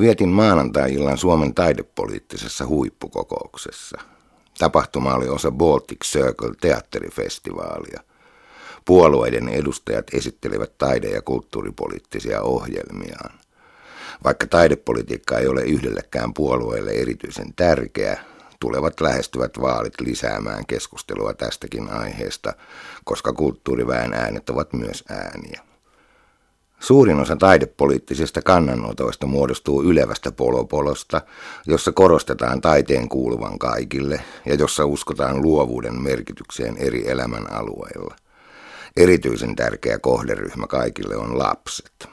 Vietin maanantai-illan Suomen taidepoliittisessa huippukokouksessa. Tapahtuma oli osa Baltic Circle teatterifestivaalia. Puolueiden edustajat esittelivät taide- ja kulttuuripoliittisia ohjelmiaan. Vaikka taidepolitiikka ei ole yhdellekään puolueelle erityisen tärkeä, tulevat lähestyvät vaalit lisäämään keskustelua tästäkin aiheesta, koska kulttuuriväen äänet ovat myös ääniä. Suurin osa taidepoliittisista kannanotoista muodostuu ylevästä polopolosta, jossa korostetaan taiteen kuuluvan kaikille ja jossa uskotaan luovuuden merkitykseen eri elämän alueilla. Erityisen tärkeä kohderyhmä kaikille on lapset.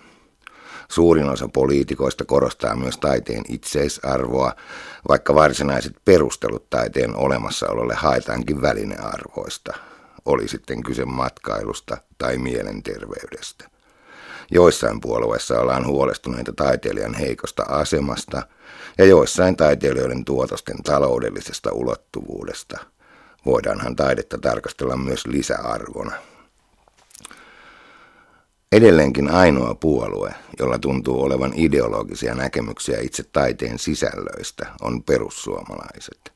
Suurin osa poliitikoista korostaa myös taiteen itseisarvoa, vaikka varsinaiset perustelut taiteen olemassaololle haetaankin välinearvoista, oli sitten kyse matkailusta tai mielenterveydestä. Joissain puolueissa ollaan huolestuneita taiteilijan heikosta asemasta ja joissain taiteilijoiden tuotosten taloudellisesta ulottuvuudesta. Voidaanhan taidetta tarkastella myös lisäarvona. Edelleenkin ainoa puolue, jolla tuntuu olevan ideologisia näkemyksiä itse taiteen sisällöistä, on perussuomalaiset.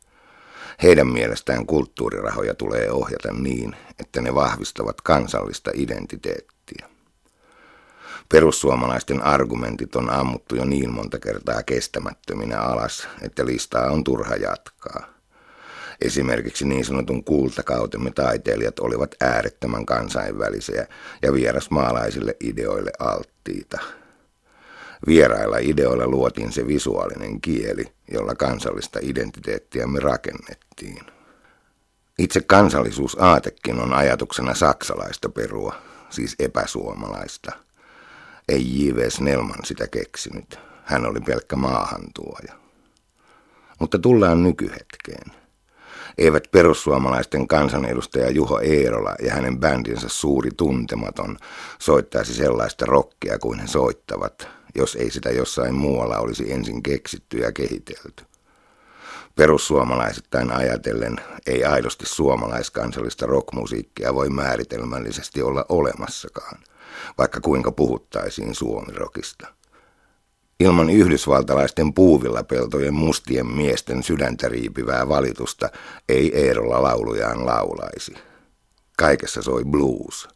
Heidän mielestään kulttuurirahoja tulee ohjata niin, että ne vahvistavat kansallista identiteettiä. Perussuomalaisten argumentit on ammuttu jo niin monta kertaa kestämättöminä alas, että listaa on turha jatkaa. Esimerkiksi niin sanotun kultakautemme taiteilijat olivat äärettömän kansainvälisiä ja vierasmaalaisille ideoille alttiita. Vierailla ideoilla luotiin se visuaalinen kieli, jolla kansallista identiteettiämme rakennettiin. Itse kansallisuusaatekin on ajatuksena saksalaista perua, siis epäsuomalaista. Ei J.V. Snellman sitä keksinyt. Hän oli pelkkä maahantuoja. Mutta tullaan nykyhetkeen eivät perussuomalaisten kansanedustaja Juho Eerola ja hänen bändinsä suuri tuntematon soittaisi sellaista rokkia kuin he soittavat, jos ei sitä jossain muualla olisi ensin keksitty ja kehitelty. Perussuomalaisittain ajatellen ei aidosti suomalaiskansallista rockmusiikkia voi määritelmällisesti olla olemassakaan, vaikka kuinka puhuttaisiin suomirokista. Ilman yhdysvaltalaisten puuvillapeltojen mustien miesten sydäntä riipivää valitusta ei Eerola laulujaan laulaisi. Kaikessa soi blues,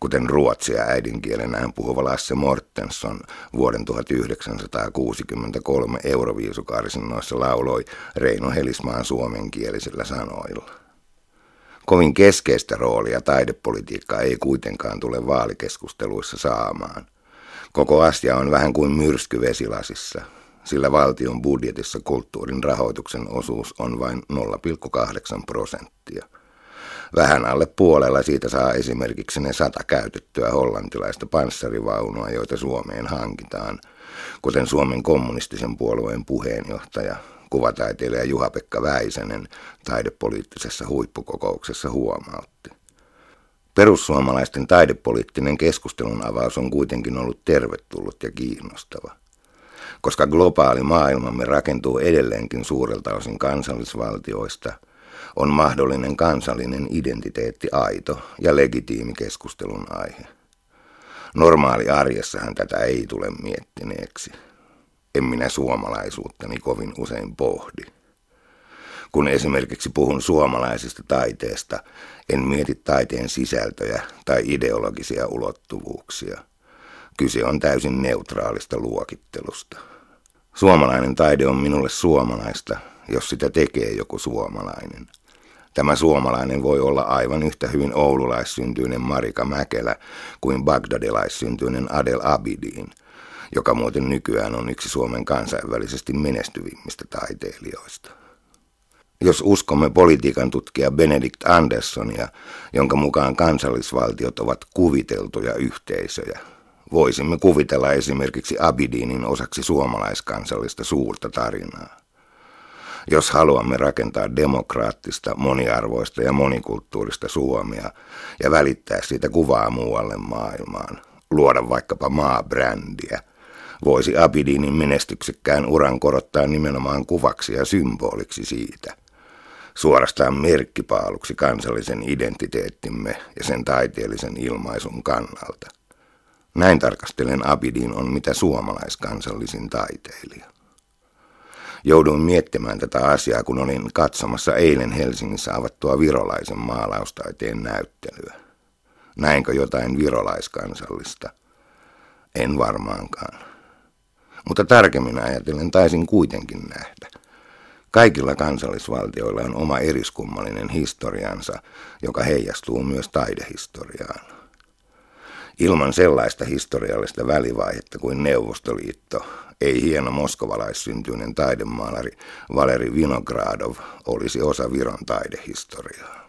kuten ruotsia äidinkielenään puhuva Lasse Mortensson vuoden 1963 Euroviisukarsinnoissa lauloi Reino Helismaan suomenkielisillä sanoilla. Kovin keskeistä roolia taidepolitiikka ei kuitenkaan tule vaalikeskusteluissa saamaan – Koko asia on vähän kuin myrsky vesilasissa, sillä valtion budjetissa kulttuurin rahoituksen osuus on vain 0,8 prosenttia. Vähän alle puolella siitä saa esimerkiksi ne sata käytettyä hollantilaista panssarivaunua, joita Suomeen hankitaan, kuten Suomen kommunistisen puolueen puheenjohtaja, kuvataiteilija Juha-Pekka Väisänen taidepoliittisessa huippukokouksessa huomautti. Perussuomalaisten taidepoliittinen keskustelun avaus on kuitenkin ollut tervetullut ja kiinnostava. Koska globaali maailmamme rakentuu edelleenkin suurelta osin kansallisvaltioista, on mahdollinen kansallinen identiteetti aito ja legitiimi keskustelun aihe. Normaali arjessahan tätä ei tule miettineeksi. En minä suomalaisuuttani kovin usein pohdi. Kun esimerkiksi puhun suomalaisesta taiteesta, en mieti taiteen sisältöjä tai ideologisia ulottuvuuksia. Kyse on täysin neutraalista luokittelusta. Suomalainen taide on minulle suomalaista, jos sitä tekee joku suomalainen. Tämä suomalainen voi olla aivan yhtä hyvin oululaissyntyinen Marika Mäkelä kuin bagdadilaissyntyinen Adel Abidin, joka muuten nykyään on yksi Suomen kansainvälisesti menestyvimmistä taiteilijoista. Jos uskomme politiikan tutkija Benedict Andersonia, jonka mukaan kansallisvaltiot ovat kuviteltuja yhteisöjä, voisimme kuvitella esimerkiksi Abidinin osaksi suomalaiskansallista suurta tarinaa. Jos haluamme rakentaa demokraattista, moniarvoista ja monikulttuurista Suomea ja välittää siitä kuvaa muualle maailmaan, luoda vaikkapa maabrändiä, voisi Abidinin menestyksekkään uran korottaa nimenomaan kuvaksi ja symboliksi siitä – suorastaan merkkipaaluksi kansallisen identiteettimme ja sen taiteellisen ilmaisun kannalta. Näin tarkastelen Abidin on mitä suomalaiskansallisin taiteilija. Jouduin miettimään tätä asiaa, kun olin katsomassa eilen Helsingissä avattua virolaisen maalaustaiteen näyttelyä. Näinkö jotain virolaiskansallista? En varmaankaan. Mutta tarkemmin ajatellen taisin kuitenkin nähdä. Kaikilla kansallisvaltioilla on oma eriskummallinen historiansa, joka heijastuu myös taidehistoriaan. Ilman sellaista historiallista välivaihetta kuin Neuvostoliitto, ei hieno moskovalaissyntyinen taidemaalari Valeri Vinogradov olisi osa Viron taidehistoriaa.